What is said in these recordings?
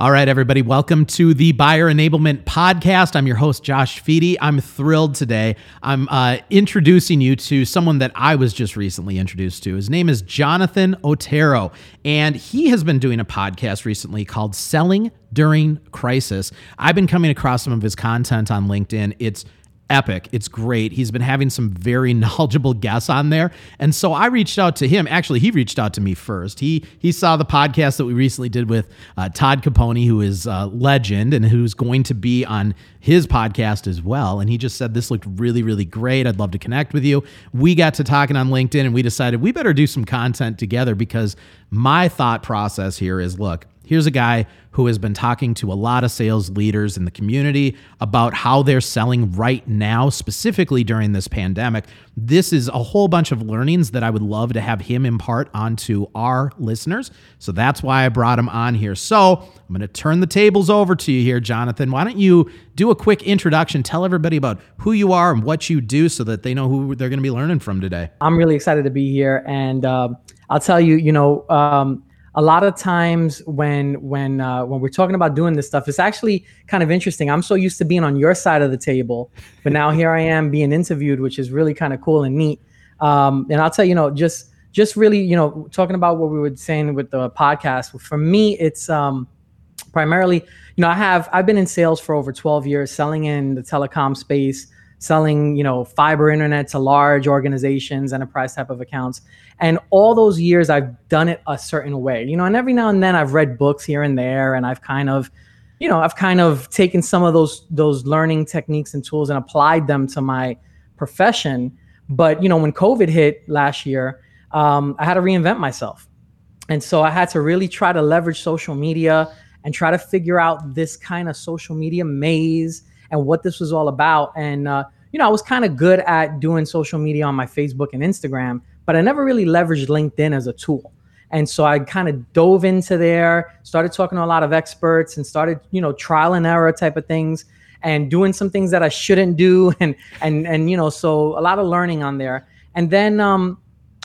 All right, everybody, welcome to the Buyer Enablement Podcast. I'm your host, Josh Feedy. I'm thrilled today. I'm uh, introducing you to someone that I was just recently introduced to. His name is Jonathan Otero, and he has been doing a podcast recently called Selling During Crisis. I've been coming across some of his content on LinkedIn. It's epic. It's great. He's been having some very knowledgeable guests on there. And so I reached out to him. Actually, he reached out to me first. He he saw the podcast that we recently did with uh, Todd Caponi, who is a legend and who's going to be on his podcast as well. And he just said, This looked really, really great. I'd love to connect with you. We got to talking on LinkedIn and we decided we better do some content together because my thought process here is look, Here's a guy who has been talking to a lot of sales leaders in the community about how they're selling right now, specifically during this pandemic. This is a whole bunch of learnings that I would love to have him impart onto our listeners. So that's why I brought him on here. So I'm going to turn the tables over to you here, Jonathan. Why don't you do a quick introduction? Tell everybody about who you are and what you do so that they know who they're going to be learning from today. I'm really excited to be here. And uh, I'll tell you, you know, um, a lot of times when when uh, when we're talking about doing this stuff, it's actually kind of interesting. I'm so used to being on your side of the table, but now here I am being interviewed, which is really kind of cool and neat. Um, and I'll tell you, you know, just just really, you know, talking about what we were saying with the podcast. For me, it's um, primarily, you know, I have I've been in sales for over 12 years, selling in the telecom space selling, you know, fiber internet to large organizations, enterprise type of accounts. And all those years I've done it a certain way. You know, and every now and then I've read books here and there and I've kind of you know, I've kind of taken some of those those learning techniques and tools and applied them to my profession. But you know, when COVID hit last year, um, I had to reinvent myself, and so I had to really try to leverage social media and try to figure out this kind of social media maze and what this was all about. And uh, you know, I was kind of good at doing social media on my Facebook and Instagram, but I never really leveraged LinkedIn as a tool. And so I kind of dove into there, started talking to a lot of experts, and started, you know, trial and error type of things, and doing some things that I shouldn't do, and and and you know, so a lot of learning on there. And then um,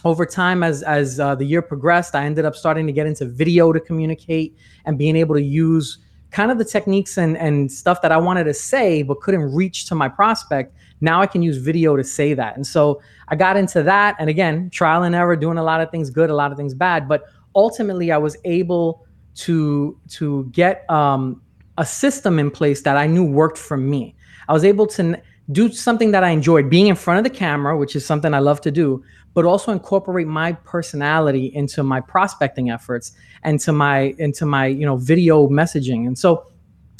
over time, as as uh, the year progressed, I ended up starting to get into video to communicate and being able to use kind of the techniques and, and stuff that I wanted to say but couldn't reach to my prospect. Now I can use video to say that. And so I got into that. And again, trial and error, doing a lot of things good, a lot of things bad. But ultimately, I was able to to get um, a system in place that I knew worked for me. I was able to do something that I enjoyed, being in front of the camera, which is something I love to do, but also incorporate my personality into my prospecting efforts and to my into my you know video messaging. And so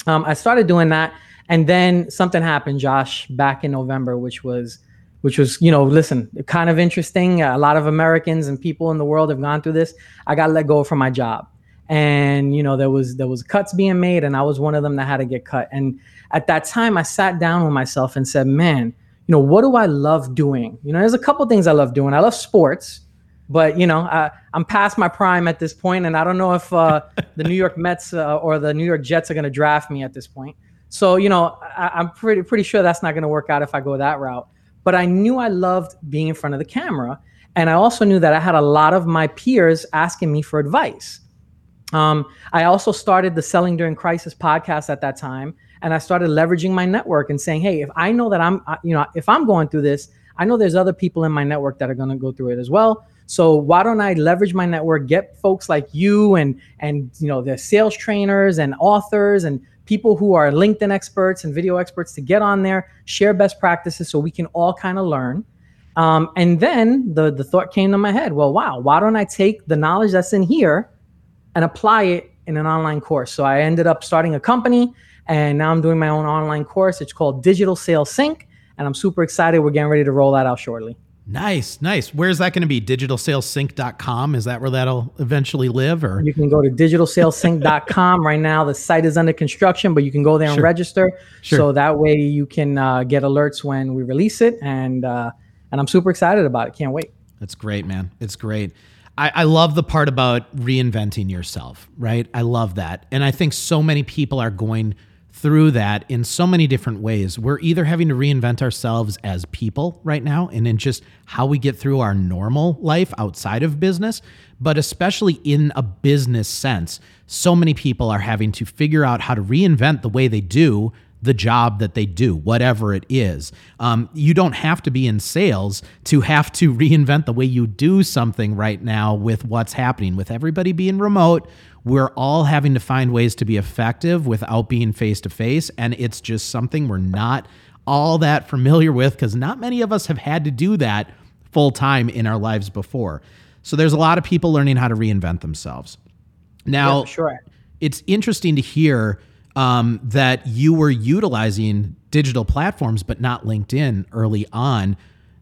um, I started doing that, and then something happened, Josh, back in November, which was which was you know listen kind of interesting. A lot of Americans and people in the world have gone through this. I got let go from my job and you know there was there was cuts being made and i was one of them that had to get cut and at that time i sat down with myself and said man you know what do i love doing? You know there's a couple things i love doing. I love sports but you know I, i'm past my prime at this point and i don't know if uh, the new york mets uh, or the new york jets are going to draft me at this point. So you know I, i'm pretty pretty sure that's not going to work out if i go that route. But i knew i loved being in front of the camera and i also knew that i had a lot of my peers asking me for advice. Um, I also started the Selling During Crisis podcast at that time, and I started leveraging my network and saying, "Hey, if I know that I'm, you know, if I'm going through this, I know there's other people in my network that are going to go through it as well. So why don't I leverage my network, get folks like you and and you know, the sales trainers and authors and people who are LinkedIn experts and video experts to get on there, share best practices, so we can all kind of learn." Um, and then the the thought came to my head, well, wow, why don't I take the knowledge that's in here and apply it in an online course. So I ended up starting a company and now I'm doing my own online course. It's called Digital Sales Sync and I'm super excited. We're getting ready to roll that out shortly. Nice, nice. Where's that going to be? Digitalsalessync.com. Is that where that'll eventually live or you can go to digitalsalessync.com right now. The site is under construction, but you can go there and sure. register. Sure. So that way you can uh, get alerts when we release it and uh, and I'm super excited about it. Can't wait. That's great, man. It's great. I, I love the part about reinventing yourself, right? I love that. And I think so many people are going through that in so many different ways. We're either having to reinvent ourselves as people right now and in just how we get through our normal life outside of business, but especially in a business sense. So many people are having to figure out how to reinvent the way they do the job that they do, whatever it is. Um, you don't have to be in sales to have to reinvent the way you do something right now with what's happening. With everybody being remote, we're all having to find ways to be effective without being face to face. And it's just something we're not all that familiar with because not many of us have had to do that full time in our lives before. So there's a lot of people learning how to reinvent themselves. Now, yeah, sure. it's interesting to hear um, that you were utilizing digital platforms, but not LinkedIn early on.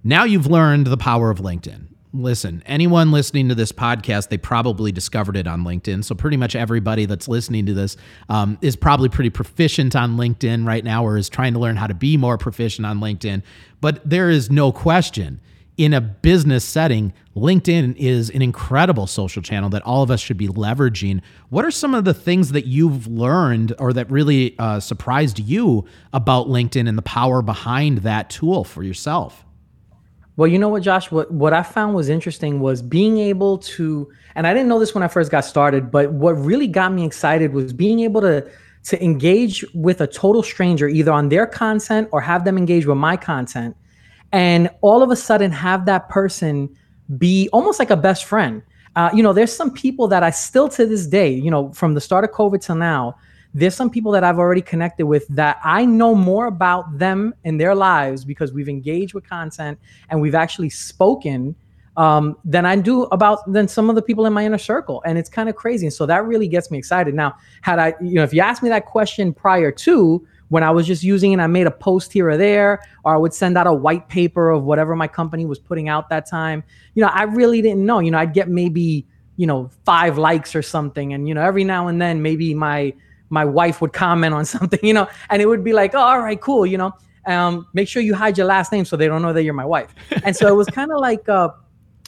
Now you've learned the power of LinkedIn. Listen, anyone listening to this podcast, they probably discovered it on LinkedIn. So, pretty much everybody that's listening to this um, is probably pretty proficient on LinkedIn right now or is trying to learn how to be more proficient on LinkedIn. But there is no question in a business setting, LinkedIn is an incredible social channel that all of us should be leveraging. What are some of the things that you've learned or that really uh, surprised you about LinkedIn and the power behind that tool for yourself? Well, you know what, Josh? What what I found was interesting was being able to, and I didn't know this when I first got started, but what really got me excited was being able to to engage with a total stranger, either on their content or have them engage with my content and all of a sudden have that person be almost like a best friend. Uh, you know, there's some people that I still to this day, you know, from the start of COVID till now, there's some people that I've already connected with that I know more about them and their lives because we've engaged with content and we've actually spoken um, than I do about than some of the people in my inner circle. And it's kind of crazy. And so that really gets me excited. Now, had I, you know, if you asked me that question prior to, when I was just using it, I made a post here or there, or I would send out a white paper of whatever my company was putting out that time. You know, I really didn't know. You know, I'd get maybe you know five likes or something, and you know, every now and then maybe my my wife would comment on something, you know, and it would be like, oh, all right, cool, you know. Um, make sure you hide your last name so they don't know that you're my wife. And so it was kind of like, uh,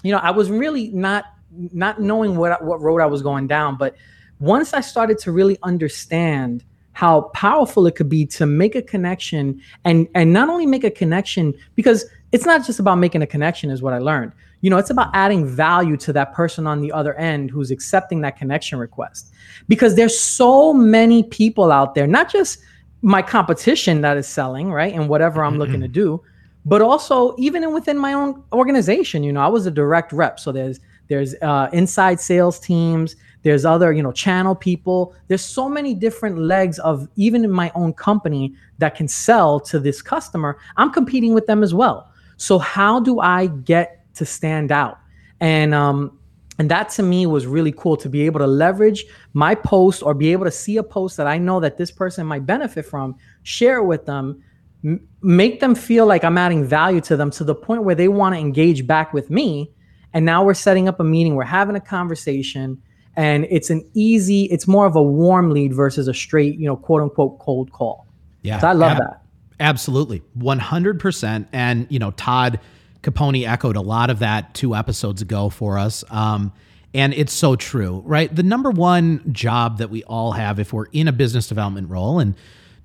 you know, I was really not not knowing what what road I was going down, but once I started to really understand how powerful it could be to make a connection and and not only make a connection because it's not just about making a connection is what i learned you know it's about adding value to that person on the other end who's accepting that connection request. Because there's so many people out there not just my competition that is selling right and whatever i'm looking to do but also even within my own organization you know i was a direct rep. So there's there's uh, inside sales teams there's other you know channel people. There's so many different legs of even in my own company that can sell to this customer. I'm competing with them as well. So how do i get to stand out. And um and that to me was really cool to be able to leverage my post or be able to see a post that i know that this person might benefit from share it with them m- make them feel like i'm adding value to them to the point where they want to engage back with me. And now we're setting up a meeting we're having a conversation and it's an easy it's more of a warm lead versus a straight you know quote unquote cold call. Yeah. So i love that. absolutely. 100% and you know todd caponi echoed a lot of that two episodes ago for us um, and it's so true right the number one job that we all have if we're in a business development role and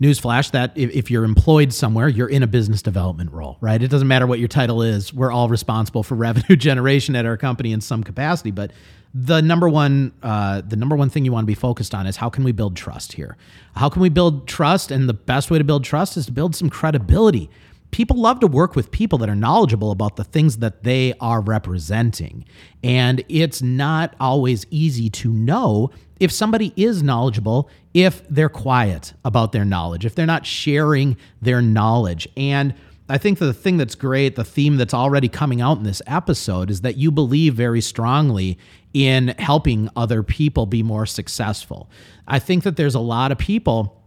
newsflash that if, if, you're employed somewhere, you're in a business development role, right? It doesn't matter what your title is. We're all responsible for revenue generation at our company in some capacity. But the number one uh, the number one thing you want to be focused on is how can we build trust here how can we build trust and the best way to build trust is to build some credibility people love to work with people that are knowledgeable about the things that they are representing. And it's not always easy to know if somebody is knowledgeable if they're quiet about their knowledge if they're not sharing their knowledge. And I think the thing that's great, the theme that's already coming out in this episode, is that you believe very strongly in helping other people be more successful. I think that there's a lot of people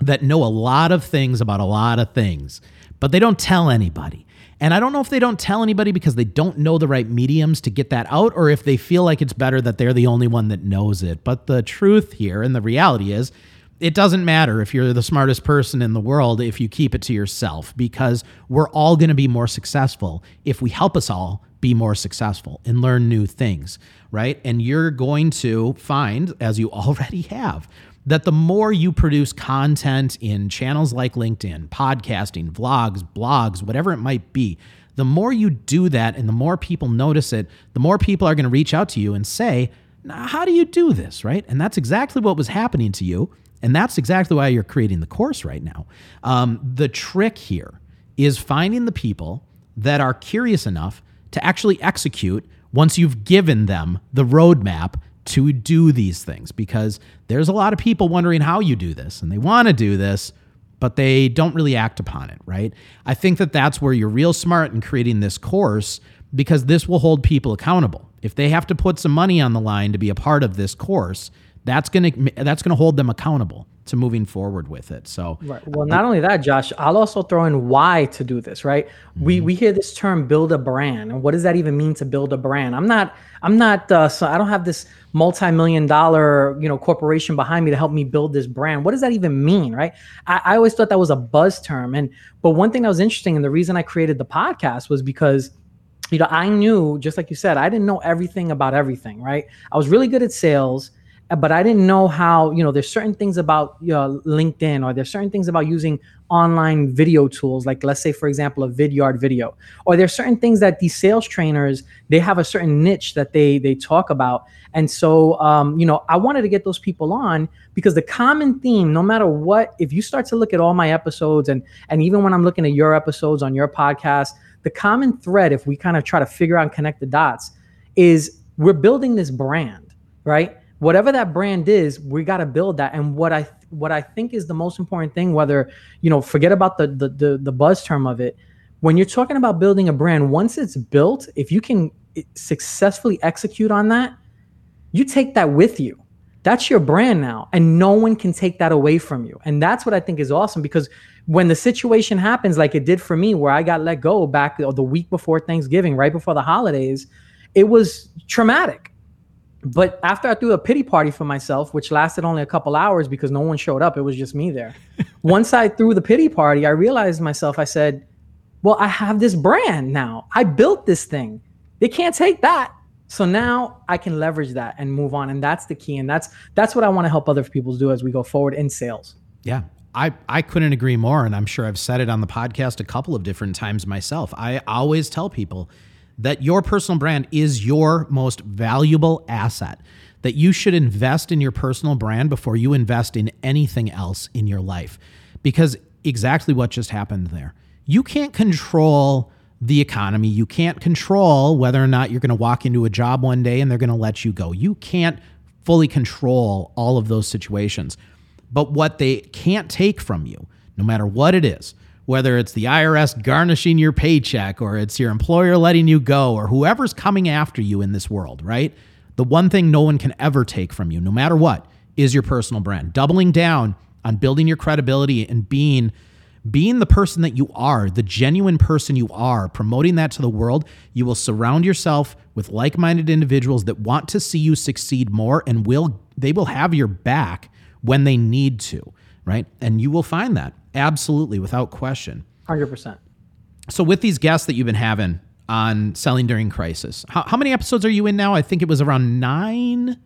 that know a lot of things about a lot of things, but they don't tell anybody. And I don't know if they don't tell anybody because they don't know the right mediums to get that out or if they feel like it's better that they're the only one that knows it. But the truth here and the reality is, it doesn't matter if you're the smartest person in the world if you keep it to yourself because we're all going to be more successful if we help us all be more successful and learn new things, right? And you're going to find, as you already have, that the more you produce content in channels like LinkedIn, podcasting, vlogs, blogs, whatever it might be, the more you do that and the more people notice it, the more people are going to reach out to you and say, How do you do this? Right. And that's exactly what was happening to you. And that's exactly why you're creating the course right now. Um, the trick here is finding the people that are curious enough to actually execute once you've given them the roadmap to do these things because there's a lot of people wondering how you do this and they want to do this but they don't really act upon it right? I think that that's where you're real smart in creating this course because this will hold people accountable. If they have to put some money on the line to be a part of this course that's going to that's going to hold them accountable to moving forward with it. So, right. well, not only that, Josh, I'll also throw in why to do this. Right? Mm-hmm. We we hear this term "build a brand," and what does that even mean to build a brand? I'm not I'm not uh, so I don't have this multi-million dollar you know corporation behind me to help me build this brand. What does that even mean? Right? I, I always thought that was a buzz term, and but one thing that was interesting, and the reason I created the podcast was because you know, I knew, just like you said, I didn't know everything about everything, right? I was really good at sales but I didn't know how, you know, there's certain things about you know, LinkedIn or there's certain things about using online video tools, like let's say, for example, a Vidyard video, or there's certain things that these sales trainers, they have a certain niche that they, they talk about. And so, um, you know, I wanted to get those people on because the common theme, no matter what, if you start to look at all my episodes and, and even when I'm looking at your episodes on your podcast, the common thread, if we kind of try to figure out and connect the dots is we're building this brand, right? Whatever that brand is we got to build that. And what i what i think is the most important thing whether you know forget about the, the the the, buzz term of it. When you're talking about building a brand once it's built if you can eh, successfully execute on that you take that with you. That's your brand now and no one can take that away from you. And that's what i think is awesome because when the situation happens like it did for me where i got let go back the week before thanksgiving right before the holidays it was traumatic but after I threw a pity party for myself, which lasted only a couple hours because no one showed up, it was just me there. Once I threw the pity party, I realized myself, I said, Well, I have this brand now. I built this thing. They can't take that. So now I can leverage that and move on. And that's the key. And that's that's what I want to help other people do as we go forward in sales. Yeah. I, I couldn't agree more. And I'm sure I've said it on the podcast a couple of different times myself. I always tell people that your personal brand is your most valuable asset, that you should invest in your personal brand before you invest in anything else in your life. Because exactly what just happened there. You can't control the economy. You can't control whether or not you're going to walk into a job one day and they're going to let you go. You can't fully control all of those situations. But what they can't take from you, no matter what it is, whether it's the IRS garnishing your paycheck or it's your employer letting you go or whoever's coming after you in this world, right? The one thing no one can ever take from you, no matter what, is your personal brand. Doubling down on building your credibility and being being the person that you are, the genuine person you are, promoting that to the world, you will surround yourself with like-minded individuals that want to see you succeed more and will they will have your back when they need to, right? And you will find that Absolutely, without question. 100%. So, with these guests that you've been having on Selling During Crisis, how, how many episodes are you in now? I think it was around nine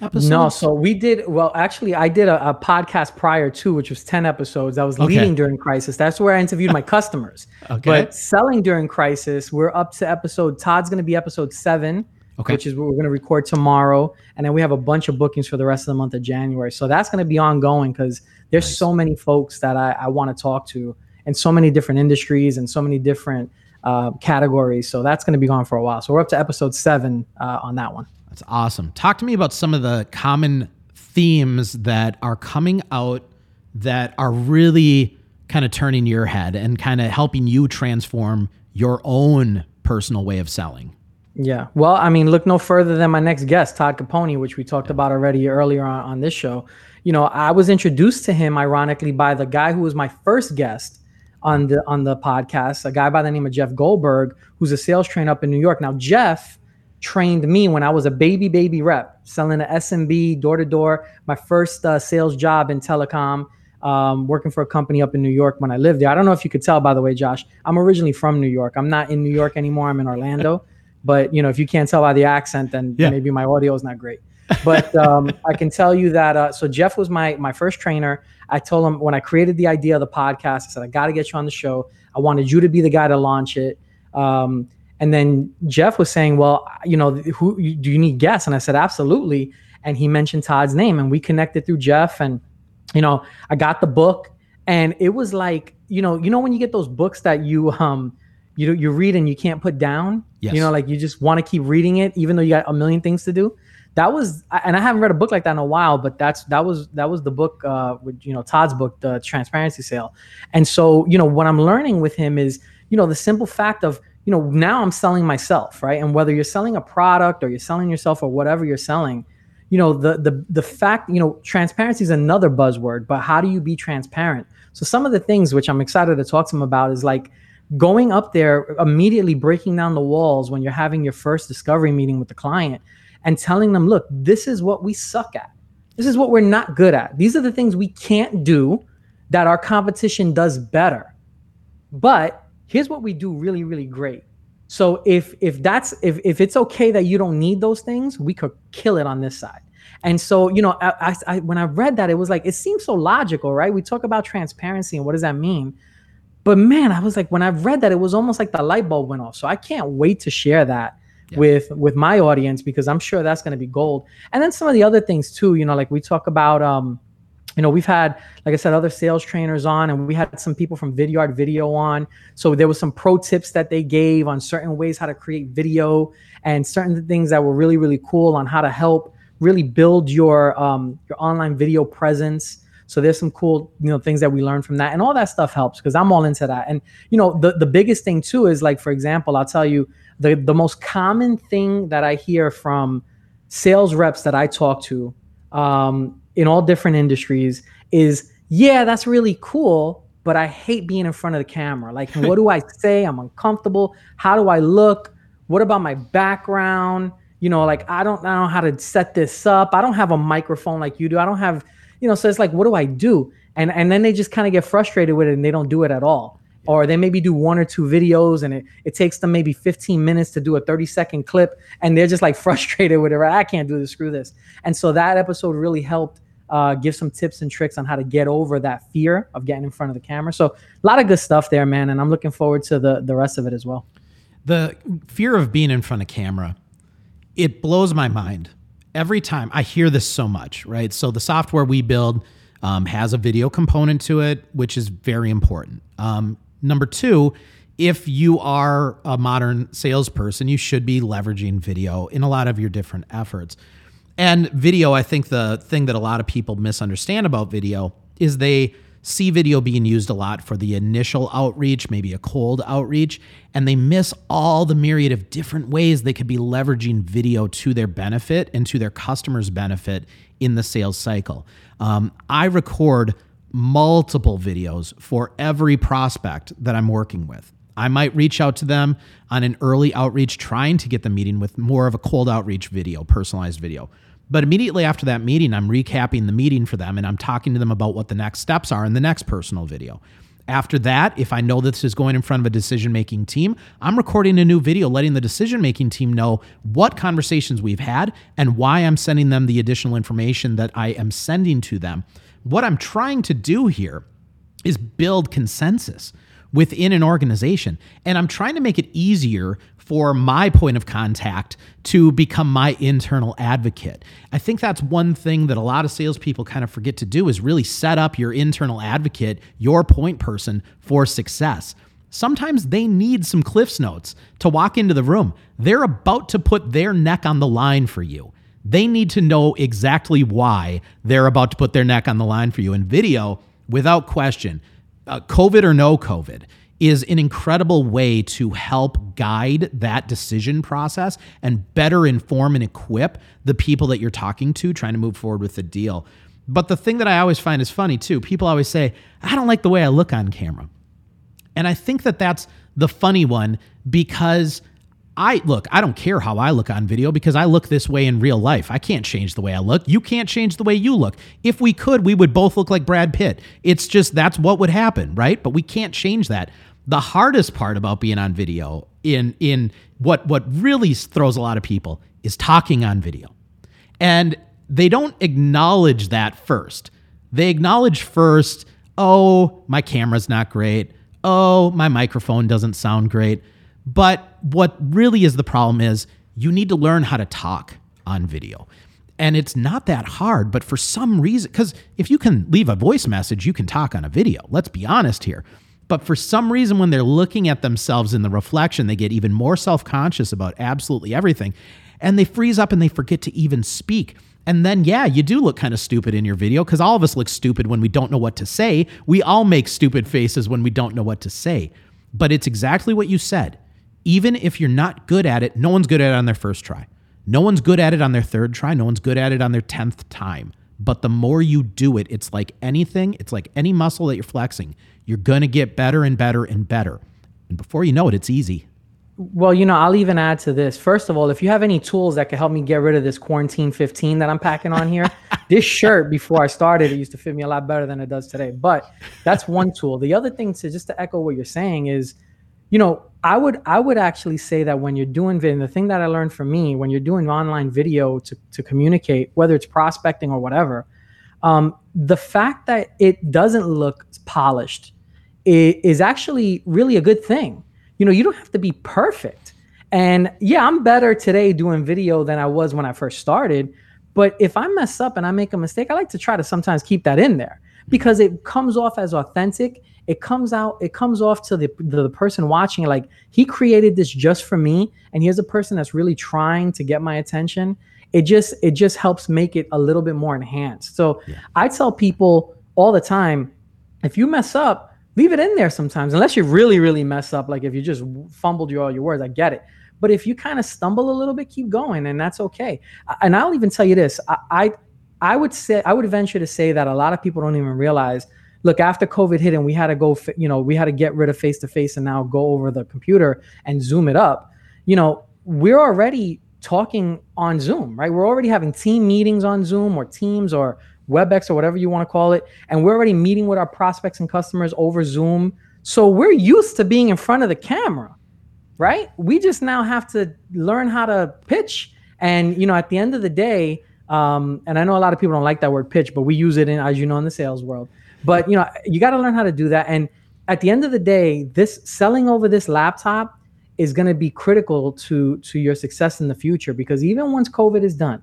episodes. No, so we did, well, actually, I did a, a podcast prior to, which was 10 episodes. That was okay. leading during crisis. That's where I interviewed my customers. okay. But Selling During Crisis, we're up to episode, Todd's going to be episode seven. Okay. Which is what we're going to record tomorrow, and then we have a bunch of bookings for the rest of the month of January. So that's going to be ongoing because there's nice. so many folks that I, I want to talk to in so many different industries and so many different uh, categories. So that's going to be gone for a while. So we're up to episode seven uh, on that one. That's awesome. Talk to me about some of the common themes that are coming out that are really kind of turning your head and kind of helping you transform your own personal way of selling. Yeah. Well, I mean, look no further than my next guest, Todd Caponi, which we talked about already earlier on, on this show you know, I was introduced to him ironically by the guy who was my first guest on the on the podcast, a guy by the name of Jeff Goldberg, who's a sales trainer up in New York. Now, Jeff trained me when I was a baby baby rep, selling an SMB door to door. My first uh, sales job in telecom, um, working for a company up in New York when I lived there. I don't know if you could tell, by the way, Josh. I'm originally from New York. I'm not in New York anymore. I'm in Orlando. but you know, if you can't tell by the accent, then yeah. maybe my audio is not great. But um, I can tell you that. Uh, so Jeff was my my first trainer. I told him when I created the idea of the podcast, I said I got to get you on the show. I wanted you to be the guy to launch it. Um, and then Jeff was saying, "Well, you know, who do you need guests?" And I said, "Absolutely." And he mentioned Todd's name, and we connected through Jeff. And you know, I got the book, and it was like, you know, you know when you get those books that you um you you read and you can't put down. Yes. You know, like you just want to keep reading it, even though you got a million things to do. That was, and I haven't read a book like that in a while, but that's that was that was the book uh, with you know Todd's book, the Transparency Sale. And so, you know, what I'm learning with him is, you know, the simple fact of you know, now I'm selling myself, right? And whether you're selling a product or you're selling yourself or whatever you're selling, you know, the the the fact, you know, transparency is another buzzword, but how do you be transparent? So some of the things which I'm excited to talk to him about is like going up there immediately breaking down the walls when you're having your first discovery meeting with the client and telling them, look, this is what we suck at. This is what we're not good at. These are the things we can't do that our competition does better. But here's what we do really really great so if if that's if if it's okay that you don't need those things we could kill it on this side and so you know I, I, when i read that it was like it seems so logical right we talk about transparency and what does that mean but man i was like when i read that it was almost like the light bulb went off so i can't wait to share that yeah. with with my audience because i'm sure that's going to be gold and then some of the other things too you know like we talk about um you know, we've had, like I said, other sales trainers on, and we had some people from Vidyard Video on. So there was some pro tips that they gave on certain ways how to create video and certain things that were really, really cool on how to help really build your um, your online video presence. So there's some cool, you know, things that we learned from that, and all that stuff helps because I'm all into that. And you know, the the biggest thing too is like, for example, I'll tell you the the most common thing that I hear from sales reps that I talk to um, in all different industries is yeah, that's really cool, but I hate being in front of the camera. Like, what do I say? I'm uncomfortable. How do I look? What about my background? You know, like I don't, I don't know how to set this up. I don't have a microphone like you do. I don't have, you know, so it's like, what do I do? And and then they just kind of get frustrated with it and they don't do it at all. Or they maybe do one or two videos and it, it takes them maybe 15 minutes to do a 30 second clip and they're just like frustrated with it. Right? I can't do this, screw this. And so that episode really helped uh, give some tips and tricks on how to get over that fear of getting in front of the camera. So a lot of good stuff there, man, and I'm looking forward to the the rest of it as well. The fear of being in front of camera, it blows my mind every time I hear this so much. Right, so the software we build um, has a video component to it, which is very important. Um, number two. If you are a modern salesperson, you should be leveraging video in a lot of your different efforts. And video, I think the thing that a lot of people misunderstand about video is they see video being used a lot for the initial outreach, maybe a cold outreach, and they miss all the myriad of different ways they could be leveraging video to their benefit and to their customers' benefit in the sales cycle. Um, I record multiple videos for every prospect that I'm working with. I might reach out to them on an early outreach, trying to get the meeting with more of a cold outreach video, personalized video. But immediately after that meeting, I'm recapping the meeting for them and I'm talking to them about what the next steps are in the next personal video. After that, if I know this is going in front of a decision making team, I'm recording a new video letting the decision making team know what conversations we've had and why I'm sending them the additional information that I am sending to them. What I'm trying to do here is build consensus within an organization. And I'm trying to make it easier for my point of contact to become my internal advocate. I think that's one thing that a lot of salespeople kind of forget to do is really set up your internal advocate, your point person for success. Sometimes they need some Cliffs Notes to walk into the room. They're about to put their neck on the line for you. They need to know exactly why they're about to put their neck on the line for you. In video, without question, uh, COVID or no COVID, is an incredible way to help guide that decision process and better inform and equip the people that you're talking to trying to move forward with the deal. But the thing that I always find is funny too, people always say, I don't like the way I look on camera. And I think that that's the funny one because I look, I don't care how I look on video because I look this way in real life. I can't change the way I look. You can't change the way you look. If we could, we would both look like Brad Pitt. It's just that's what would happen, right? But we can't change that. The hardest part about being on video in in what what really throws a lot of people is talking on video. And they don't acknowledge that first. They acknowledge first, oh, my camera's not great. Oh, my microphone doesn't sound great. But what really is the problem is you need to learn how to talk on video. And it's not that hard, but for some reason, because if you can leave a voice message, you can talk on a video. Let's be honest here. But for some reason, when they're looking at themselves in the reflection, they get even more self conscious about absolutely everything. And they freeze up and they forget to even speak. And then, yeah, you do look kind of stupid in your video because all of us look stupid when we don't know what to say. We all make stupid faces when we don't know what to say. But it's exactly what you said. Even if you're not good at it, no one's good at it on their first try. No one's good at it on their third try. No one's good at it on their 10th time. But the more you do it, it's like anything, it's like any muscle that you're flexing. You're going to get better and better and better. And before you know it, it's easy. Well, you know, I'll even add to this. First of all, if you have any tools that can help me get rid of this quarantine 15 that I'm packing on here, this shirt before I started, it used to fit me a lot better than it does today. But that's one tool. The other thing to just to echo what you're saying is, you know, I would I would actually say that when you're doing video, the thing that I learned from me when you're doing online video to to communicate, whether it's prospecting or whatever, um, the fact that it doesn't look polished is actually really a good thing. You know, you don't have to be perfect. And yeah, I'm better today doing video than I was when I first started. But if I mess up and I make a mistake, I like to try to sometimes keep that in there because it comes off as authentic. It comes out it comes off to the, the, person watching like he created this just for me and here's a person that's really trying to get my attention. It just it just helps make it a little bit more enhanced. So yeah. i tell people all the time if you mess up leave it in there sometimes unless you really really mess up like if you just fumbled your all your words i get it. But if you kind of stumble a little bit keep going and that's okay. And i'll even tell you this I, I i would say i would venture to say that a lot of people don't even realize look after covid hit and we had to go you know we had to get rid of face to face and now go over the computer and zoom it up you know we're already talking on zoom right? We're already having team meetings on zoom or teams or webex or whatever you want to call it and we're already meeting with our prospects and customers over zoom. So we're used to being in front of the camera right? We just now have to learn how to pitch and you know at the end of the day um, and i know a lot of people don't like that word pitch but we use it in as you know in the sales world but you know, you got to learn how to do that. And at the end of the day, this selling over this laptop is going to be critical to to your success in the future because even once COVID is done,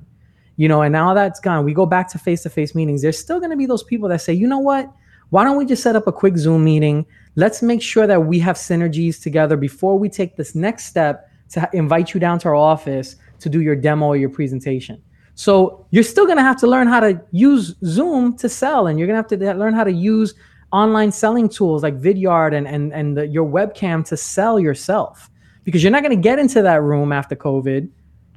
you know, and now that's gone, we go back to face to face meetings. There's still going to be those people that say, you know what? Why don't we just set up a quick Zoom meeting? Let's make sure that we have synergies together before we take this next step to invite you down to our office to do your demo or your presentation. So you're still going to have to learn how to use Zoom to sell, and you're going to have to learn how to use online selling tools like Vidyard and and and the, your webcam to sell yourself because you're not going to get into that room after COVID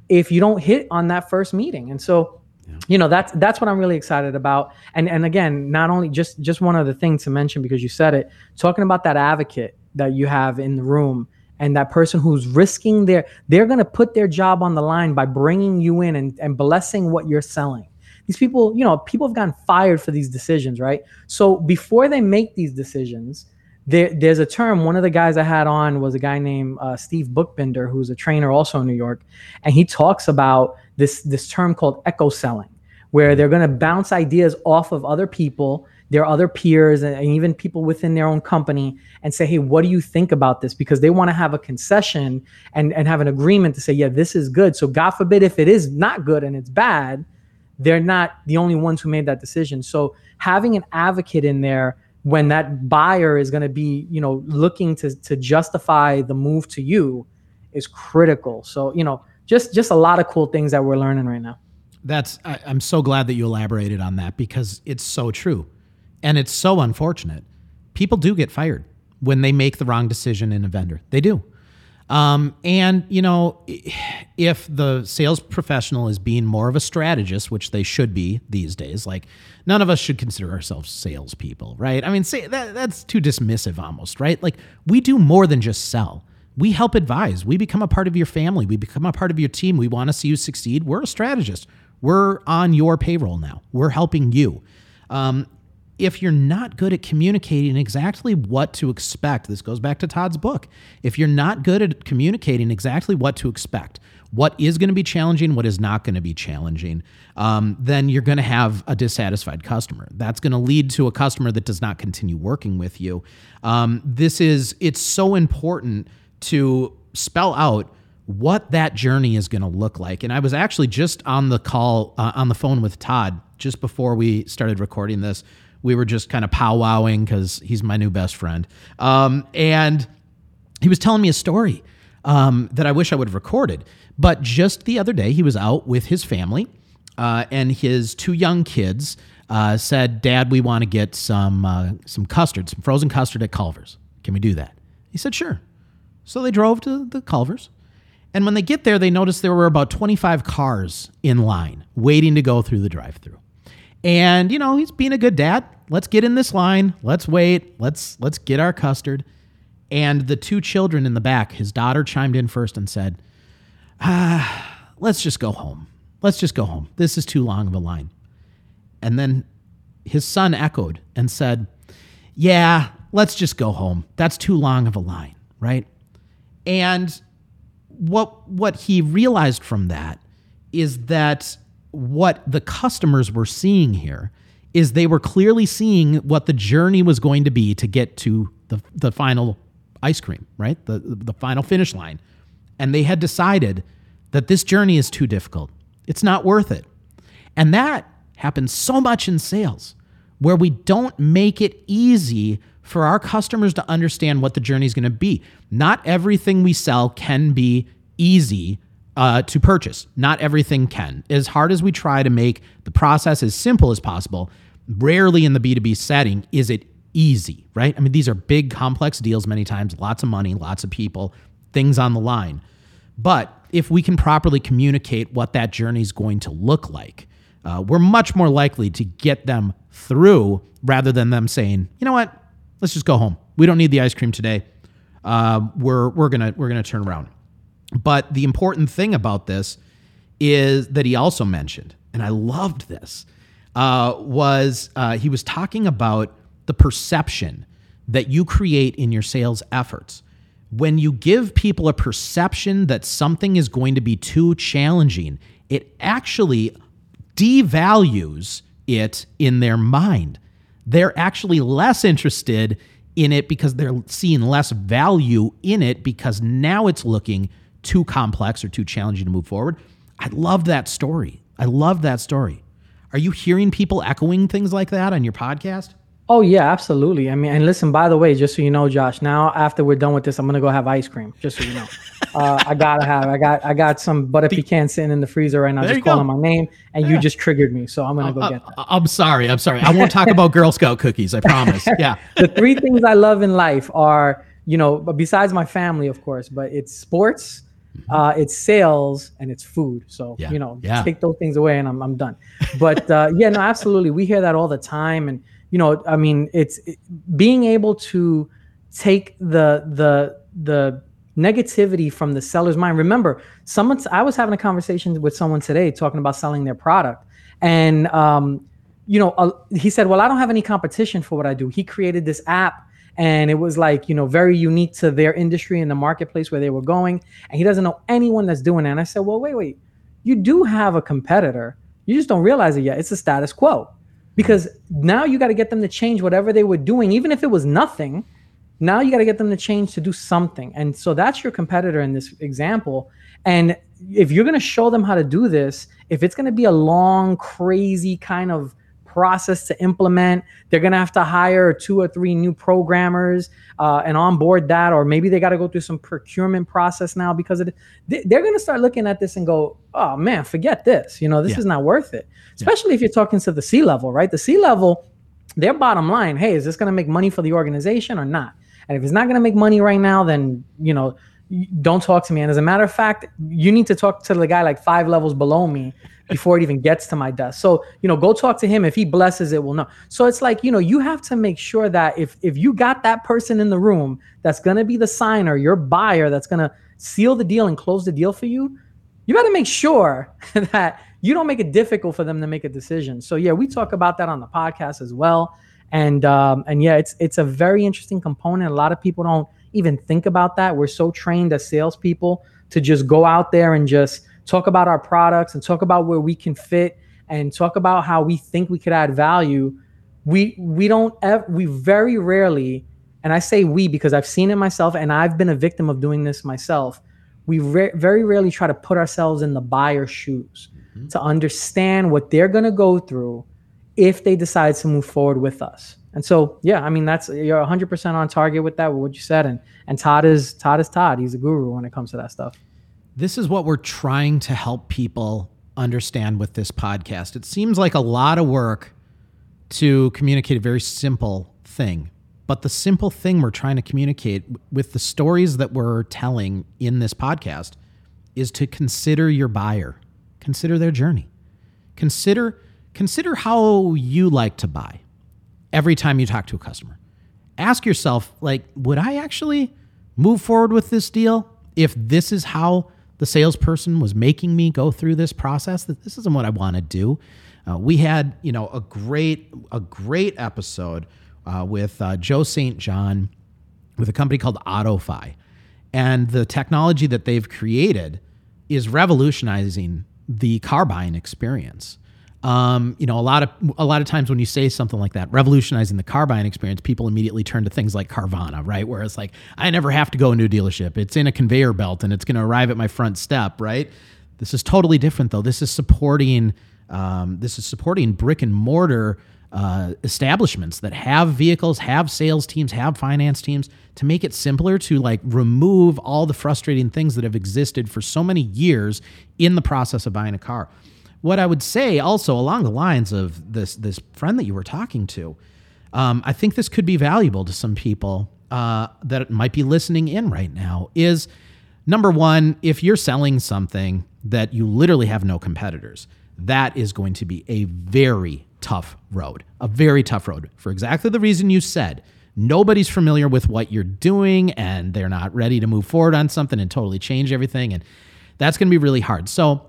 if you don't hit on that first meeting. And so, yeah. you know, that's that's what I'm really excited about. And and again, not only just just one other thing to mention because you said it, talking about that advocate that you have in the room and that person who's risking their they're going to put their job on the line by bringing you in and, and blessing what you're selling. These people you know people have gotten fired for these decisions right? So before they make these decisions there, there's a term one of the guys i had on was a guy named uh, steve bookbinder who's a trainer also in new york and he talks about this this term called echo selling where they're going to bounce ideas off of other people their other peers and even people within their own company and say, hey, what do you think about this? Because they want to have a concession and, and have an agreement to say, yeah, this is good. So, God forbid, if it is not good and it's bad, they're not the only ones who made that decision. So, having an advocate in there when that buyer is going to be, you know, looking to, to justify the move to you is critical. So, you know, just just a lot of cool things that we're learning right now. That's I, I'm so glad that you elaborated on that because it's so true and it's so unfortunate. People do get fired when they make the wrong decision in a vendor. They do. Um, and, you know, if the sales professional is being more of a strategist, which they should be these days, like none of us should consider ourselves salespeople, right? I mean, say that, that's too dismissive almost, right? Like we do more than just sell. We help advise. We become a part of your family. We become a part of your team. We want to see you succeed. We're a strategist. We're on your payroll now. We're helping you. Um, if you're not good at communicating exactly what to expect, this goes back to Todd's book. If you're not good at communicating exactly what to expect, what is going to be challenging, what is not going to be challenging, um, then you're going to have a dissatisfied customer. That's going to lead to a customer that does not continue working with you. Um, this is, it's so important to spell out what that journey is going to look like. And I was actually just on the call, uh, on the phone with Todd just before we started recording this. We were just kind of powwowing because he's my new best friend. Um, and he was telling me a story um, that I wish I would have recorded. But just the other day, he was out with his family, uh, and his two young kids uh, said, "Dad, we want to get some uh, some custard, some frozen custard at Culver's. Can we do that?" He said, "Sure." So they drove to the Culver's, and when they get there, they noticed there were about 25 cars in line waiting to go through the drive-through. And you know, he's being a good dad. Let's get in this line. Let's wait. Let's let's get our custard. And the two children in the back, his daughter chimed in first and said, ah, let's just go home. Let's just go home. This is too long of a line. And then his son echoed and said, Yeah, let's just go home. That's too long of a line, right? And what what he realized from that is that what the customers were seeing here is they were clearly seeing what the journey was going to be to get to the, the final ice cream, right? The, the final finish line. And they had decided that this journey is too difficult. It's not worth it. And that happens so much in sales where we don't make it easy for our customers to understand what the journey is going to be. Not everything we sell can be easy uh, to purchase. Not everything can. As hard as we try to make the process as simple as possible, rarely in the B2B setting is it easy, right? I mean, these are big, complex deals many times, lots of money, lots of people, things on the line. But if we can properly communicate what that journey is going to look like, uh, we're much more likely to get them through rather than them saying, you know what, let's just go home. We don't need the ice cream today. Uh, we're we're gonna we're gonna turn around. But the important thing about this is that he also mentioned, and I loved this, uh, was uh, he was talking about the perception that you create in your sales efforts. When you give people a perception that something is going to be too challenging, it actually devalues it in their mind. They're actually less interested in it because they're seeing less value in it because now it's looking too complex or too challenging to move forward. I love that story. I love that story. Are you hearing people echoing things like that on your podcast? Oh yeah, absolutely. I mean, and listen, by the way, just so you know, Josh, now after we're done with this, I'm gonna go have ice cream. Just so you know, uh, I gotta have. I got. I got some butter pecan sitting in the freezer right now, there just calling go. my name, and yeah. you just triggered me, so I'm gonna go uh, get that. I'm sorry. I'm sorry. I won't talk about Girl Scout cookies. I promise. Yeah. the three things I love in life are, you know, besides my family, of course, but it's sports. Uh, it's sales, and it's food. So yeah. you know, yeah. take those things away, and I'm I'm done. But uh, yeah, no, absolutely, we hear that all the time, and you know, I mean, it's it, being able to take the the the negativity from the seller's mind. Remember, someone I was having a conversation with someone today talking about selling their product, and um, you know, uh, he said, "Well, I don't have any competition for what I do." He created this app. And it was like, you know, very unique to their industry and the marketplace where they were going. And he doesn't know anyone that's doing that. And I said, well, wait, wait. You do have a competitor. You just don't realize it yet. It's the status quo because now you got to get them to change whatever they were doing, even if it was nothing. Now you got to get them to change to do something. And so that's your competitor in this example. And if you're going to show them how to do this, if it's going to be a long, crazy kind of process to implement. They're going to have to hire two or three new programmers uh, and onboard that, or maybe they got to go through some procurement process now because it, they're going to start looking at this and go, oh man, forget this. You know, this yeah. is not worth it. Especially yeah. if you're talking to the C level, right? The C level, their bottom line, hey, is this going to make money for the organization or not? And if it's not going to make money right now, then, you know, don't talk to me. And as a matter of fact, you need to talk to the guy like five levels below me before it even gets to my desk. So, you know, go talk to him. If he blesses it, we'll know. So it's like, you know, you have to make sure that if if you got that person in the room that's gonna be the signer, your buyer that's gonna seal the deal and close the deal for you, you to make sure that you don't make it difficult for them to make a decision. So yeah, we talk about that on the podcast as well. And um, and yeah, it's it's a very interesting component. A lot of people don't even think about that. We're so trained as salespeople to just go out there and just talk about our products and talk about where we can fit and talk about how we think we could add value we we don't ever we very rarely and i say we because i've seen it myself and i've been a victim of doing this myself we re- very rarely try to put ourselves in the buyer's shoes mm-hmm. to understand what they're going to go through if they decide to move forward with us. And so yeah i mean that's you're 100% on target with that with what you said and and todd is todd is todd. He's a guru when it comes to that stuff this is what we're trying to help people understand with this podcast it seems like a lot of work to communicate a very simple thing. But the simple thing we're trying to communicate with the stories that we're telling in this podcast is to consider your buyer, consider their journey. Consider consider how you like to buy every time you talk to a customer. Ask yourself like would I actually move forward with this deal if this is how the salesperson was making me go through this process that this isn't what I want to do. Uh, we had, you know, a great a great episode uh, with uh, Joe St. John with a company called AutoFi, and the technology that they've created is revolutionizing the car buying experience. Um, you know, a lot of a lot of times when you say something like that, revolutionizing the car buying experience, people immediately turn to things like Carvana, right? Where it's like, I never have to go into a new dealership; it's in a conveyor belt and it's going to arrive at my front step, right? This is totally different, though. This is supporting um, this is supporting brick and mortar uh, establishments that have vehicles, have sales teams, have finance teams to make it simpler to like remove all the frustrating things that have existed for so many years in the process of buying a car. What I would say also along the lines of this this friend that you were talking to, um, I think this could be valuable to some people uh, that might be listening in right now. Is number one, if you're selling something that you literally have no competitors, that is going to be a very tough road, a very tough road for exactly the reason you said. Nobody's familiar with what you're doing and they're not ready to move forward on something and totally change everything. And that's going to be really hard. So,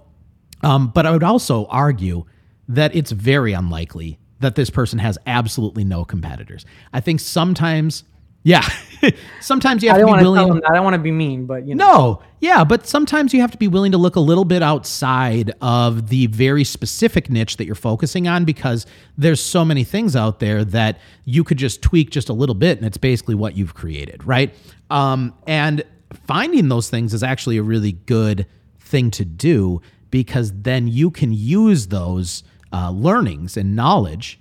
um, but I would also argue that it's very unlikely that this person has absolutely no competitors. I think sometimes yeah. sometimes you have to be willing. I don't want to be mean, but you know. No. Yeah, but sometimes you have to be willing to look a little bit outside of the very specific niche that you're focusing on because there's so many things out there that you could just tweak just a little bit and it's basically what you've created, right? Um, and finding those things is actually a really good thing to do because then you can use those uh, learnings and knowledge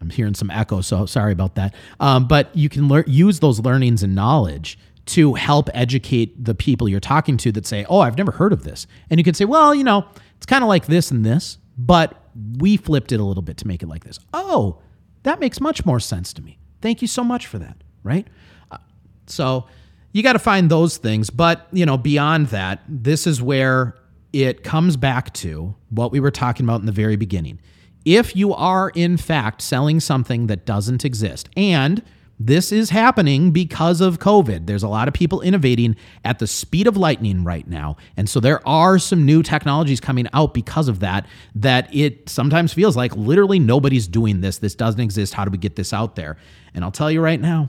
I'm hearing some echo, so sorry about that. Um, but you can learn use those learnings and knowledge to help educate the people you're talking to that say, "Oh, I've never heard of this," and you can say, "Well, you know, it's kind of like this and this, but we flipped it a little bit to make it like this." Oh, that makes much more sense to me. Thank you so much for that. Right? Uh, so you got to find those things, but you know, beyond that, this is where it comes back to what we were talking about in the very beginning if you are in fact selling something that doesn't exist, and this is happening because of COVID. There's a lot of people innovating at the speed of lightning right now. And so there are some new technologies coming out because of that, that it sometimes feels like literally nobody's doing this. This doesn't exist. How do we get this out there? And I'll tell you right now,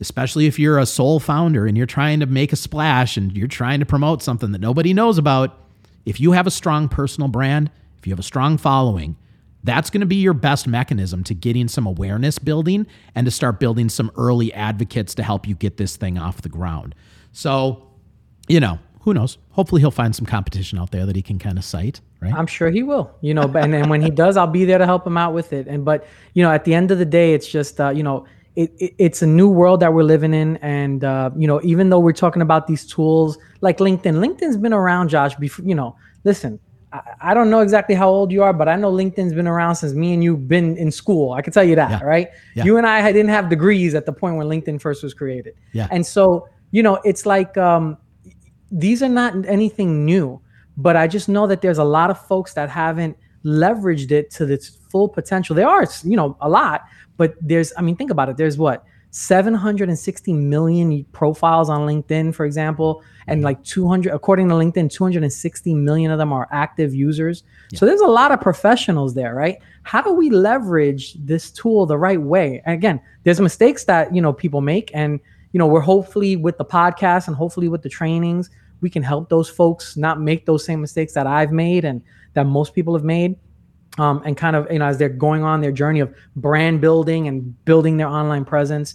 especially if you're a sole founder and you're trying to make a splash and you're trying to promote something that nobody knows about, if you have a strong personal brand, if you have a strong following, that's going to be your best mechanism to getting some awareness building and to start building some early advocates to help you get this thing off the ground. So, you know, who knows? Hopefully, he'll find some competition out there that he can kind of cite, right? I'm sure he will. You know, and when he does, I'll be there to help him out with it. And but you know, at the end of the day, it's just uh, you know, it, it, it's a new world that we're living in, and uh, you know, even though we're talking about these tools like LinkedIn, LinkedIn's been around, Josh. Before you know, listen, I, don't know exactly how old you are, but I know LinkedIn's been around since me and you've been in school. I can tell you that, yeah. right? Yeah. You and I didn't have degrees at the point when LinkedIn first was created. Yeah. And so, you know, it's like um, these are not anything new, but I just know that there's a lot of folks that haven't leveraged it to its full potential. There are, you know, a lot, but there's, I mean, think about it. There's what 760 million profiles on LinkedIn, for example, and like 200, according to LinkedIn, 260 million of them are active users. Yeah. So there's a lot of professionals there, right? How do we leverage this tool the right way? And again, there's mistakes that you know people make, and you know we're hopefully with the podcast and hopefully with the trainings, we can help those folks not make those same mistakes that I've made and that most people have made. Um, and kind of, you know, as they're going on their journey of brand building and building their online presence.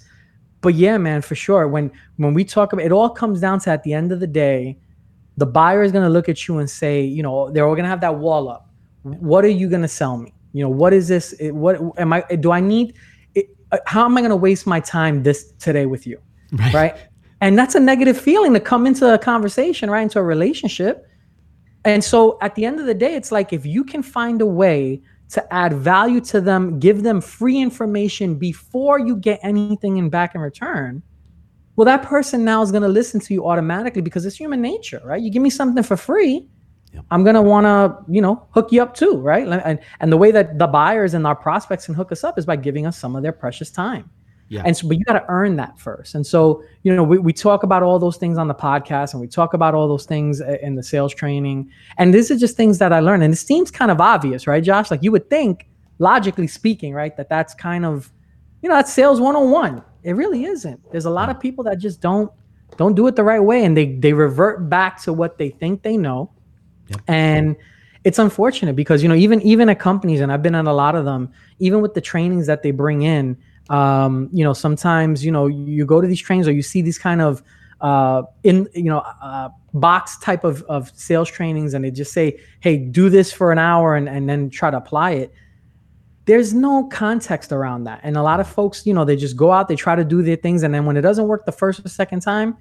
But yeah, man, for sure. When when we talk about it, all comes down to at the end of the day, the buyer is going to look at you and say, you know, they're all going to have that wall up. What are you going to sell me? You know, what is this? What am I? Do I need? Uh, how am I going to waste my time this today with you? Right. right. And that's a negative feeling to come into a conversation, right? Into a relationship. And so at the end of the day, it's like if you can find a way to add value to them, give them free information before you get anything in back in return, well, that person now is going to listen to you automatically because it's human nature, right? You give me something for free, Yep. I'm gonna want to, you know, hook you up too, right? And and the way that the buyers and our prospects can hook us up is by giving us some of their precious time. Yeah. And so, but you got to earn that first. And so, you know, we, we talk about all those things on the podcast and we talk about all those things in the sales training. And these are just things that I learned. And it seems kind of obvious, right, Josh? Like you would think, logically speaking, right, that that's kind of, you know, that's sales 101. It really isn't. There's a lot of people that just don't don't do it the right way and they they revert back to what they think they know. And it's unfortunate because you know even even at companies and I've been at a lot of them, even with the trainings that they bring in, um, you know sometimes you know you go to these trainings or you see these kind of uh, in you know uh, box type of, of sales trainings and they just say hey do this for an hour and, and then try to apply it. There's no context around that. And a lot of folks you know they just go out they try to do their things and then when it doesn't work the first or second time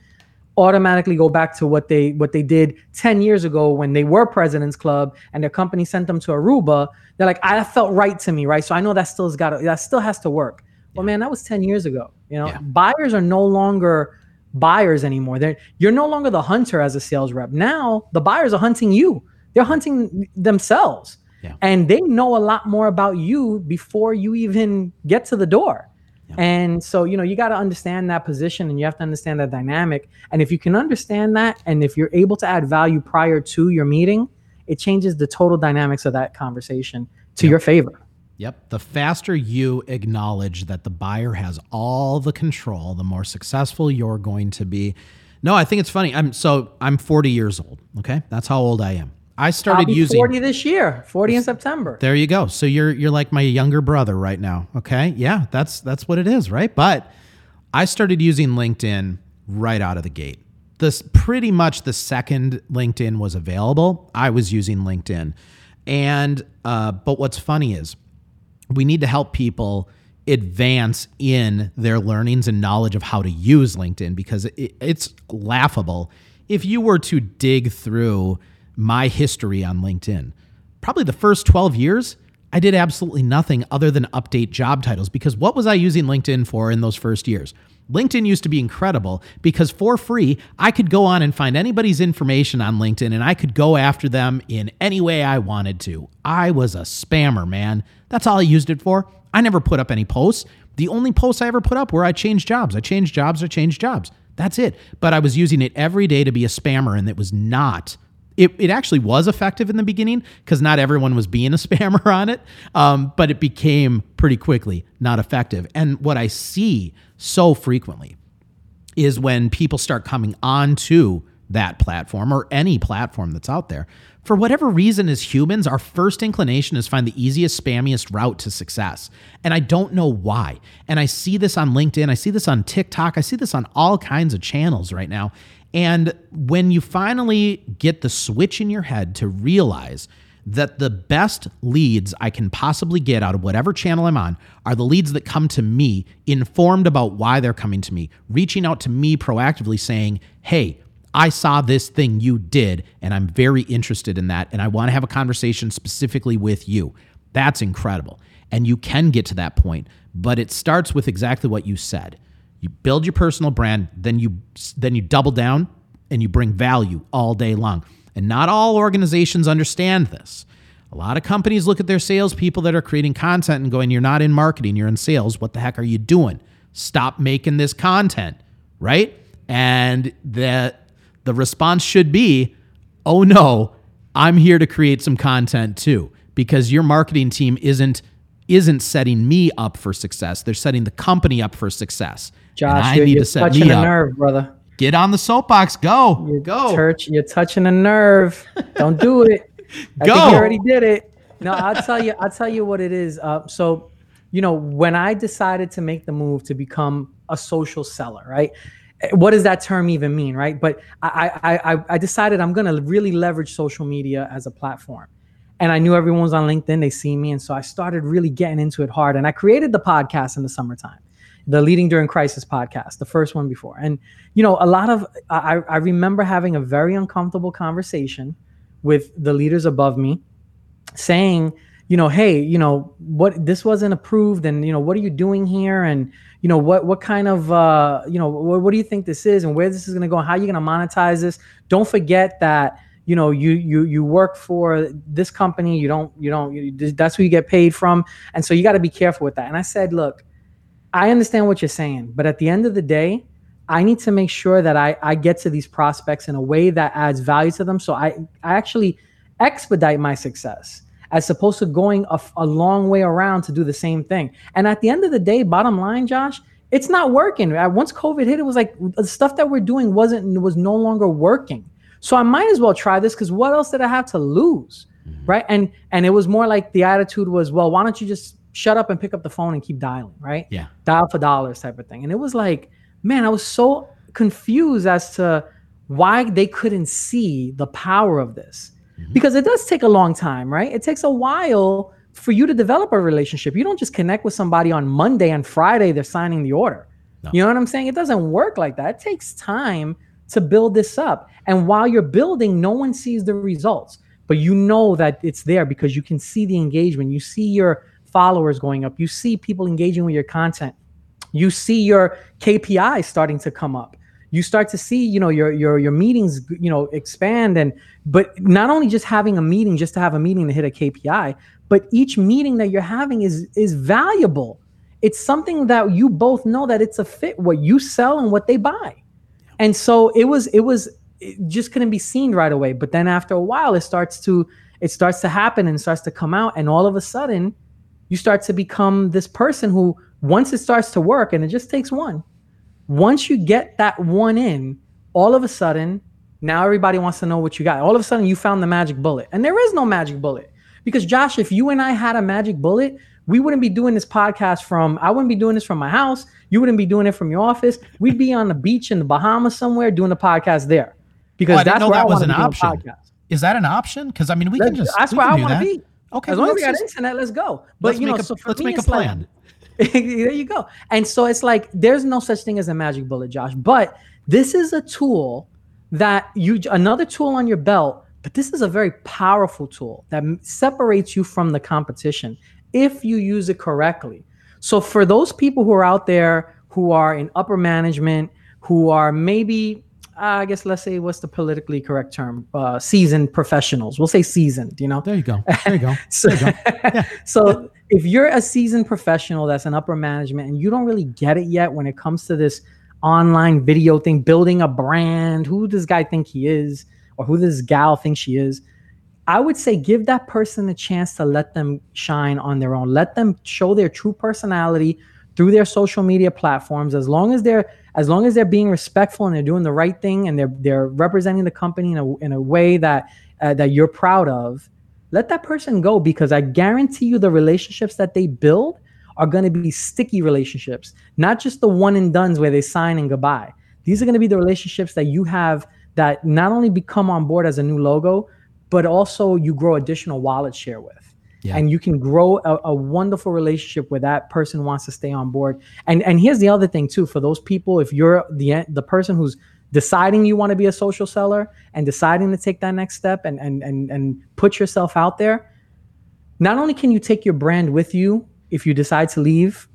automatically go back to what they what they did 10 years ago when they were president's club and their company sent them to aruba. They're like i felt right to me right? So i know that still's got to, that still has to work well man that was 10 years ago you know yeah. buyers are no longer buyers anymore they're you're no longer the hunter as a sales rep now the buyers are hunting you they're hunting themselves yeah. and they know a lot more about you before you even get to the door and so, you know, you got to understand that position and you have to understand that dynamic. And if you can understand that, and if you're able to add value prior to your meeting, it changes the total dynamics of that conversation to your favor. Yep. The faster you acknowledge that the buyer has all the control, the more successful you're going to be. No, I think it's funny. I'm so I'm 40 years old. Okay. That's how old I am. I started using 40 this year, 40 in September. There you go. So you're you're like my younger brother right now. Okay? Yeah, that's that's what it is, right? But I started using LinkedIn right out of the gate. This pretty much the second LinkedIn was available, I was using LinkedIn. And uh, but what's funny is we need to help people advance in their learnings and knowledge of how to use LinkedIn because it, it's laughable if you were to dig through my history on LinkedIn. Probably the first 12 years, I did absolutely nothing other than update job titles because what was I using LinkedIn for in those first years? LinkedIn used to be incredible because for free, I could go on and find anybody's information on LinkedIn and I could go after them in any way I wanted to. I was a spammer, man. That's all I used it for. I never put up any posts. The only posts I ever put up were I changed jobs. I changed jobs, I changed jobs. That's it. But I was using it every day to be a spammer and it was not it, it actually was effective in the beginning because not everyone was being a spammer on it, um, but it became pretty quickly not effective. And what I see so frequently is when people start coming onto that platform or any platform that's out there, for whatever reason, as humans, our first inclination is find the easiest, spammiest route to success. And I don't know why. And I see this on LinkedIn, I see this on TikTok, I see this on all kinds of channels right now. And when you finally get the switch in your head to realize that the best leads I can possibly get out of whatever channel I'm on are the leads that come to me informed about why they're coming to me, reaching out to me proactively saying, Hey, I saw this thing you did, and I'm very interested in that, and I want to have a conversation specifically with you. That's incredible. And you can get to that point, but it starts with exactly what you said. You build your personal brand, then you then you double down and you bring value all day long. And not all organizations understand this. A lot of companies look at their salespeople that are creating content and going, You're not in marketing, you're in sales. What the heck are you doing? Stop making this content, right? And the, the response should be, Oh no, I'm here to create some content too, because your marketing team isn't isn't setting me up for success. They're setting the company up for success. Josh, I you're, need to set me up. nerve, brother. Get on the soapbox. Go. You're go. Church, you're touching a nerve. Don't do it. I Go. think you already did it. No, I'll tell you. I'll tell you what it is. Uh, so, you know, when I decided to make the move to become a social seller, right? What does that term even mean, right? But I, I, I, I decided I'm gonna really leverage social media as a platform, and I knew everyone was on LinkedIn. They see me, and so I started really getting into it hard. And I created the podcast in the summertime, the Leading During Crisis podcast, the first one before. And you know, a lot of I, I remember having a very uncomfortable conversation with the leaders above me saying you know hey you know what this wasn't approved and you know what are you doing here? And you know what what kind of uh you know what, what do you think this is and where this is going to go how are you going to monetize this? Don't forget that you know you you you work for this company. You don't you don't you, that's who you get paid from. And so you got to be careful with that. And i said look i understand what you're saying but at the end of the day I need to make sure that I, I get to these prospects in a way that adds value to them. So I, I actually expedite my success as opposed to going a long way around to do the same thing. And at the end of the day, bottom line, Josh, it's not working. Once COVID hit, it was like the stuff that we're doing wasn't was no longer working. So I might as well try this because what else did I have to lose, mm-hmm. right? And and it was more like the attitude was, well, why don't you just shut up and pick up the phone and keep dialing, right? Yeah. dial for dollars type of thing. And it was like, man, I was so confused as to why they couldn't see the power of this. Mm-hmm. Because it does take a long time, right? It takes a while for you to develop a relationship. You don't just connect with somebody on Monday and Friday they're signing the order. No. You know what I'm saying? It doesn't work like that. It takes time to build this up. And while you're building, no one sees the results, but you know that it's there because you can see the engagement. You see your followers going up. You see people engaging with your content you see your KPIs starting to come up. You start to see, you know, your your your meetings, you know, expand and but not only just having a meeting just to have a meeting to hit a KPI, but each meeting that you're having is is valuable. It's something that you both know that it's a fit what you sell and what they buy. And so it was it was it just couldn't be seen right away, but then after a while it starts to it starts to happen and starts to come out and all of a sudden you start to become this person who once it starts to work and it just takes one once you get that one in all of a sudden now everybody wants to know what you got all of a sudden you found the magic bullet and there is no magic bullet because josh if you and i had a magic bullet we wouldn't be doing this podcast from i wouldn't be doing this from my house you wouldn't be doing it from your office we'd be on the beach in the bahamas somewhere doing the podcast there because Oh, that's know where that I was an option. podcasts. Is that an option? Because I mean, we can just. that's where I want to be Okay, as long as we got just- internet let's go but let's you know make a, so for let's me, make a it's like- plan. there you go. And so it's like there's no such thing as a magic bullet, Josh. But this is a tool that you another tool on your belt. But this is a very powerful tool that separates you from the competition if you use it correctly. So for those people who are out there who are in upper management, who are maybe I guess let's say what's the politically correct term? Uh, seasoned professionals. We'll say seasoned. You know, There you go. There you go. so, you so if you're a seasoned professional that's in upper management and you don't really get it yet when it comes to this online video thing, building a brand, who does this guy think he is, or who this gal thinks she is, I would say give that person a chance to let them shine on their own. Let them show their true personality through their social media platforms. As long as they're as long as they're being respectful and they're doing the right thing and they're they're representing the company in a in a way that uh, that you're proud of, let that person go because I guarantee you the relationships that they build are going to be sticky relationships, not just the one and dones where they sign and goodbye. These are going to be the relationships that you have that not only become on board as a new logo, but also you grow additional wallet share with. Yeah. And you can grow a, a wonderful relationship where that person wants to stay on board. And and here's the other thing too for those people, if you're the the person who's deciding you want to be a social seller and deciding to take that next step and and and and put yourself out there, not only can you take your brand with you if you decide to leave,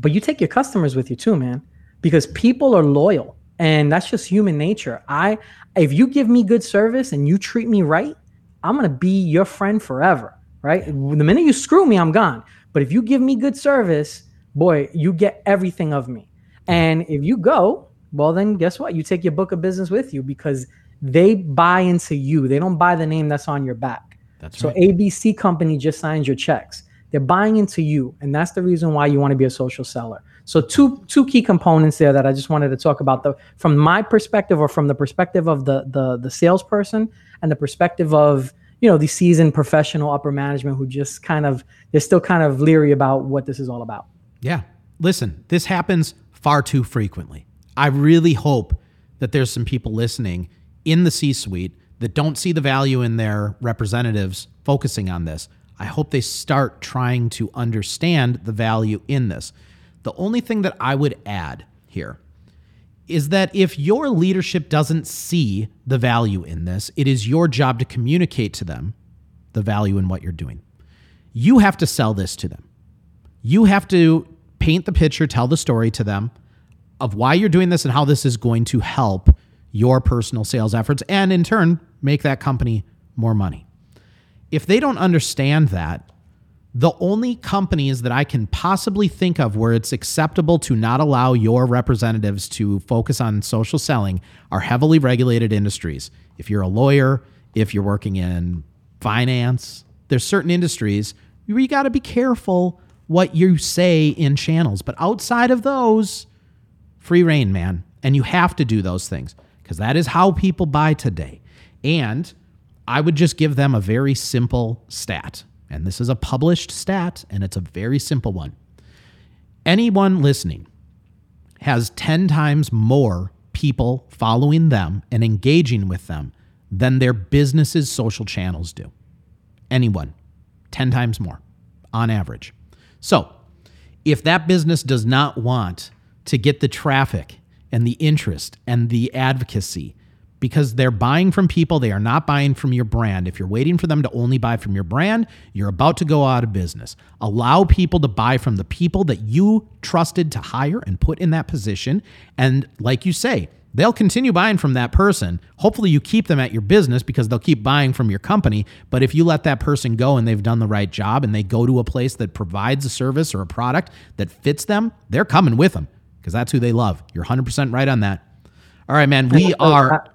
but you take your customers with you too, man, because people are loyal and that's just human nature. I if you give me good service and you treat me right, I'm going to be your friend forever, right? The minute you screw me, I'm gone. But if you give me good service, boy, you get everything of me. And if you go, well then guess what? You take your book of business with you because they buy into you. They don't buy the name that's on your back. That's So right. ABC company just signs your checks. They're buying into you, and that's the reason why you want to be a social seller. So two two key components there that I just wanted to talk about the from my perspective or from the perspective of the the the salesperson and the perspective of you know the seasoned professional upper management who just kind of they're still kind of leery about what this is all about. Yeah. Listen, this happens far too frequently. I really hope that there's some people listening in the C-suite that don't see the value in their representatives focusing on this. I hope they start trying to understand the value in this. The only thing that I would add here is that if your leadership doesn't see the value in this, it is your job to communicate to them the value in what you're doing. You have to sell this to them. You have to paint the picture, tell the story to them of why you're doing this and how this is going to help your personal sales efforts and in turn make that company more money. If they don't understand that, the only companies that I can possibly think of where it's acceptable to not allow your representatives to focus on social selling are heavily regulated industries. If you're a lawyer, if you're working in finance, there's certain industries where you got to be careful what you say in channels. But outside of those, free reign, man. And you have to do those things because that is how people buy today. And I would just give them a very simple stat and this is a published stat, and it's a very simple one. Anyone listening has 10 times more people following them and engaging with them than their business's social channels do. Anyone, 10 times more on average. So, if that business does not want to get the traffic and the interest and the advocacy because they're buying from people. They are not buying from your brand. If you're waiting for them to only buy from your brand, you're about to go out of business. Allow people to buy from the people that you trusted to hire and put in that position. And like you say, they'll continue buying from that person. Hopefully, you keep them at your business because they'll keep buying from your company. But if you let that person go and they've done the right job and they go to a place that provides a service or a product that fits them, they're coming with them because that's who they love. You're 100% right on that. All right, man. We are.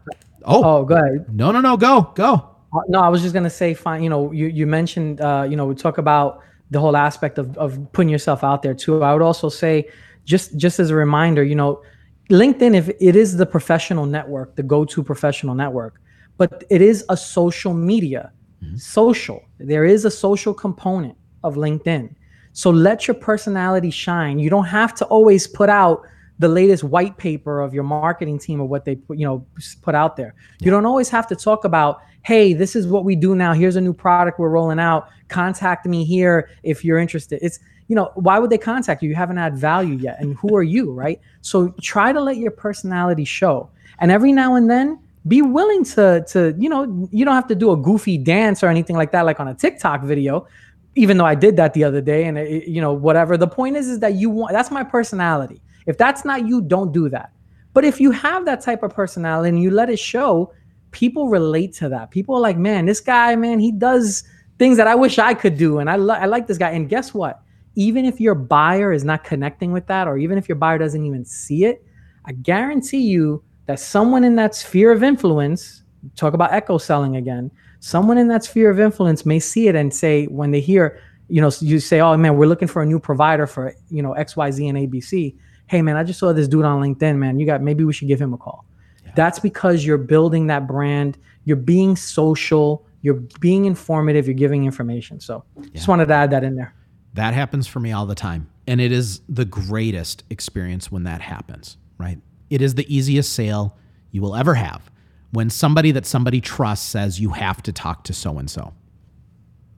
Oh, oh, go ahead. No, no, no. Go, go. Uh, no, I was just gonna say, fine. You know, you you mentioned, uh, you know, we talk about the whole aspect of of putting yourself out there too. I would also say, just just as a reminder, you know, LinkedIn, if it is the professional network, the go-to professional network, but it is a social media, mm-hmm. social. There is a social component of LinkedIn. So let your personality shine. You don't have to always put out the latest white paper of your marketing team or what they put, you know put out there. You don't always have to talk about, hey, this is what we do now. Here's a new product we're rolling out. Contact me here if you're interested. It's you know why would they contact you? You haven't had value yet, and who are you, right? So try to let your personality show, and every now and then be willing to to you know you don't have to do a goofy dance or anything like that like on a TikTok video even though I did that the other day and it, you know whatever the point is is that you want that's my personality if that's not you, don't do that. But if you have that type of personality and you let it show, people relate to that. People are like, man, this guy, man, he does things that I wish I could do. And I, lo- I like this guy. And guess what? Even if your buyer is not connecting with that, or even if your buyer doesn't even see it, I guarantee you that someone in that sphere of influence, talk about echo selling again, someone in that sphere of influence may see it and say, when they hear, you know, you say, oh man, we're looking for a new provider for, you know, XYZ and ABC hey man, I just saw this dude on LinkedIn, man. You got maybe we should give him a call. Yeah. That's because you're building that brand, you're being social, you're being informative, you're giving information. So yeah. just wanted to add that in there. That happens for me all the time. And it is the greatest experience when that happens, right? It is the easiest sale you will ever have when somebody that somebody trusts says you have to talk to so and so.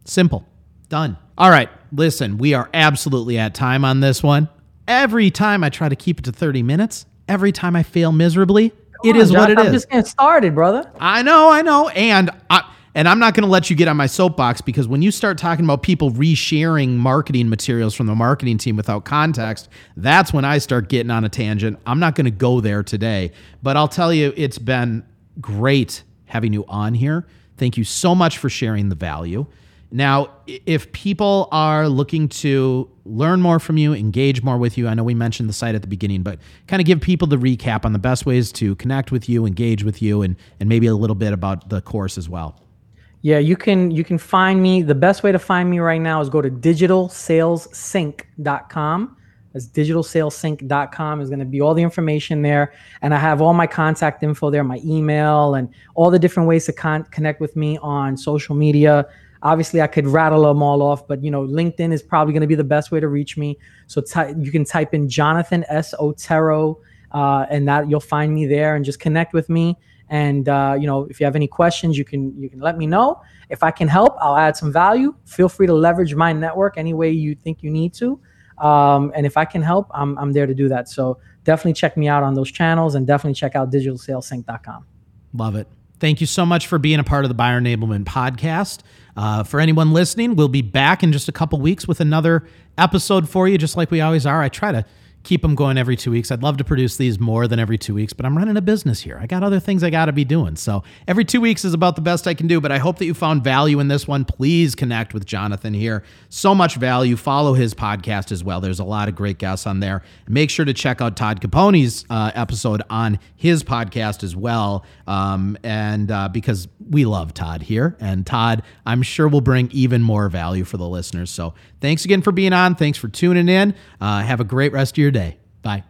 Simple. Done. All right. Listen, we are absolutely at time on this one. Every time I try to keep it to 30 minutes, every time I fail miserably, Come it on, is Josh, what it I'm is. just getting started, brother. I know, I know. And I and I'm not going to let you get on my soapbox because when you start talking about people resharing marketing materials from the marketing team without context, that's when I start getting on a tangent. I'm not going to go there today, but I'll tell you it's been great having you on here. Thank you so much for sharing the value. Now, if people are looking to learn more from you, engage more with you, I know we mentioned the site at the beginning, but kind of give people the recap on the best ways to connect with you, engage with you, and, and maybe a little bit about the course as well. Yeah, you can you can find me. The best way to find me right now is go to digitalsalessync.com. That's digitalsalessync.com is going to be all the information there. And I have all my contact info there, my email, and all the different ways to con- connect with me on social media. Obviously, I could rattle them all off, but you know, LinkedIn is probably going to be the best way to reach me. So ty- you can type in Jonathan S. Otero, uh, and that you'll find me there, and just connect with me. And uh, you know, if you have any questions, you can you can let me know. If I can help, I'll add some value. Feel free to leverage my network any way you think you need to. Um, and if I can help, I'm I'm there to do that. So definitely check me out on those channels, and definitely check out digitalsalessync.com. Love it. Thank you so much for being a part of the Buyer Enablement podcast. Uh, for anyone listening, we'll be back in just a couple weeks with another episode for you, just like we always are. I try to keep them going every two weeks. I'd love to produce these more than every two weeks, but I'm running a business here. I got other things I got to be doing. So every two weeks is about the best I can do, but I hope that you found value in this one. Please connect with Jonathan here. So much value. Follow his podcast as well. There's a lot of great guests on there. Make sure to check out Todd Caponi's uh, episode on his podcast as well. Um, and uh, because we love Todd here, and Todd, I'm sure will bring even more value for the listeners. So thanks again for being on. Thanks for tuning in. Uh, have a great rest of your day. Bye.